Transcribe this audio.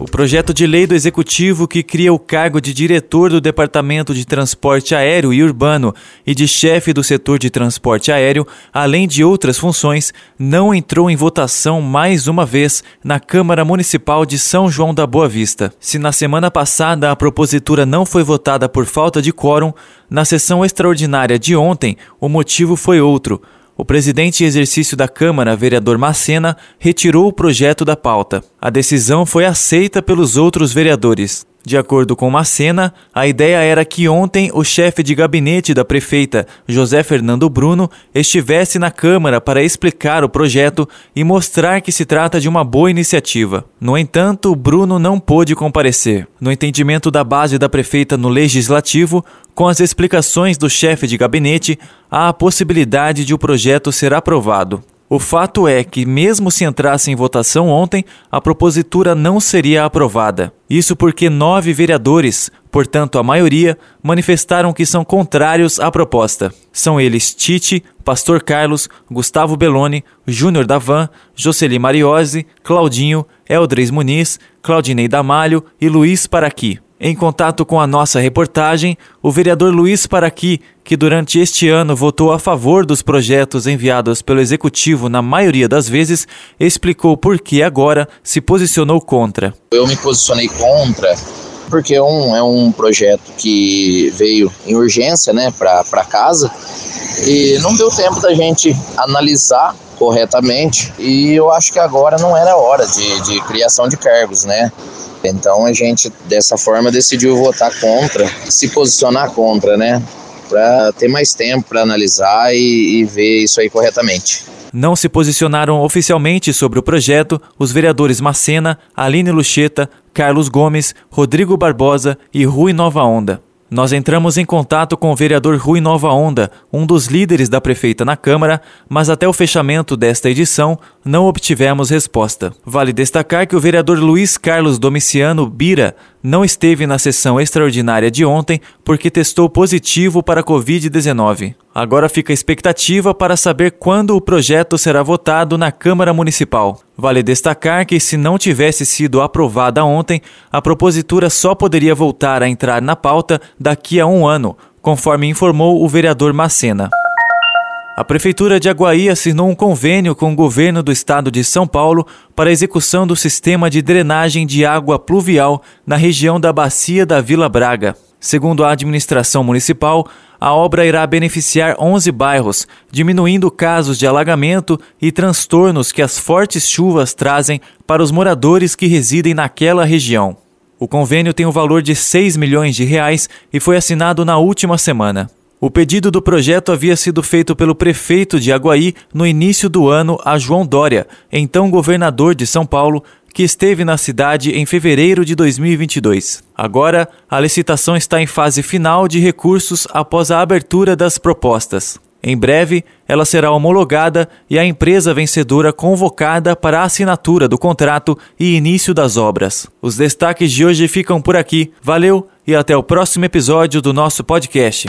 o projeto de lei do Executivo que cria o cargo de diretor do Departamento de Transporte Aéreo e Urbano e de chefe do setor de transporte aéreo, além de outras funções, não entrou em votação mais uma vez na Câmara Municipal de São João da Boa Vista. Se na semana passada a propositura não foi votada por falta de quórum, na sessão extraordinária de ontem o motivo foi outro o presidente em exercício da Câmara, vereador Macena, retirou o projeto da pauta. A decisão foi aceita pelos outros vereadores. De acordo com Macena, a ideia era que ontem o chefe de gabinete da prefeita, José Fernando Bruno, estivesse na Câmara para explicar o projeto e mostrar que se trata de uma boa iniciativa. No entanto, Bruno não pôde comparecer. No entendimento da base da prefeita no legislativo, com as explicações do chefe de gabinete, há a possibilidade de o projeto ser aprovado. O fato é que, mesmo se entrasse em votação ontem, a propositura não seria aprovada. Isso porque nove vereadores, portanto a maioria, manifestaram que são contrários à proposta. São eles Tite, Pastor Carlos, Gustavo Belloni, Júnior Davan, Jocely Mariose, Claudinho, Eldres Muniz, Claudinei Damalho e Luiz Paraqui. Em contato com a nossa reportagem, o vereador Luiz Paraqui, que durante este ano votou a favor dos projetos enviados pelo Executivo na maioria das vezes, explicou por que agora se posicionou contra. Eu me posicionei contra porque um, é um projeto que veio em urgência né, para casa e não deu tempo da gente analisar corretamente e eu acho que agora não era hora de, de criação de cargos, né? Então a gente, dessa forma, decidiu votar contra, se posicionar contra, né? Para ter mais tempo para analisar e, e ver isso aí corretamente. Não se posicionaram oficialmente sobre o projeto os vereadores Macena, Aline Lucheta, Carlos Gomes, Rodrigo Barbosa e Rui Nova Onda. Nós entramos em contato com o vereador Rui Nova Onda, um dos líderes da prefeita na Câmara, mas até o fechamento desta edição não obtivemos resposta. Vale destacar que o vereador Luiz Carlos Domiciano Bira não esteve na sessão extraordinária de ontem porque testou positivo para a Covid-19. Agora fica a expectativa para saber quando o projeto será votado na Câmara Municipal. Vale destacar que, se não tivesse sido aprovada ontem, a propositura só poderia voltar a entrar na pauta daqui a um ano, conforme informou o vereador Macena. A Prefeitura de Aguaí assinou um convênio com o governo do estado de São Paulo para a execução do sistema de drenagem de água pluvial na região da Bacia da Vila Braga. Segundo a administração municipal, a obra irá beneficiar 11 bairros, diminuindo casos de alagamento e transtornos que as fortes chuvas trazem para os moradores que residem naquela região. O convênio tem o um valor de 6 milhões de reais e foi assinado na última semana. O pedido do projeto havia sido feito pelo prefeito de Aguaí no início do ano a João Dória, então governador de São Paulo, que esteve na cidade em fevereiro de 2022. Agora, a licitação está em fase final de recursos após a abertura das propostas. Em breve, ela será homologada e a empresa vencedora convocada para a assinatura do contrato e início das obras. Os destaques de hoje ficam por aqui. Valeu e até o próximo episódio do nosso podcast.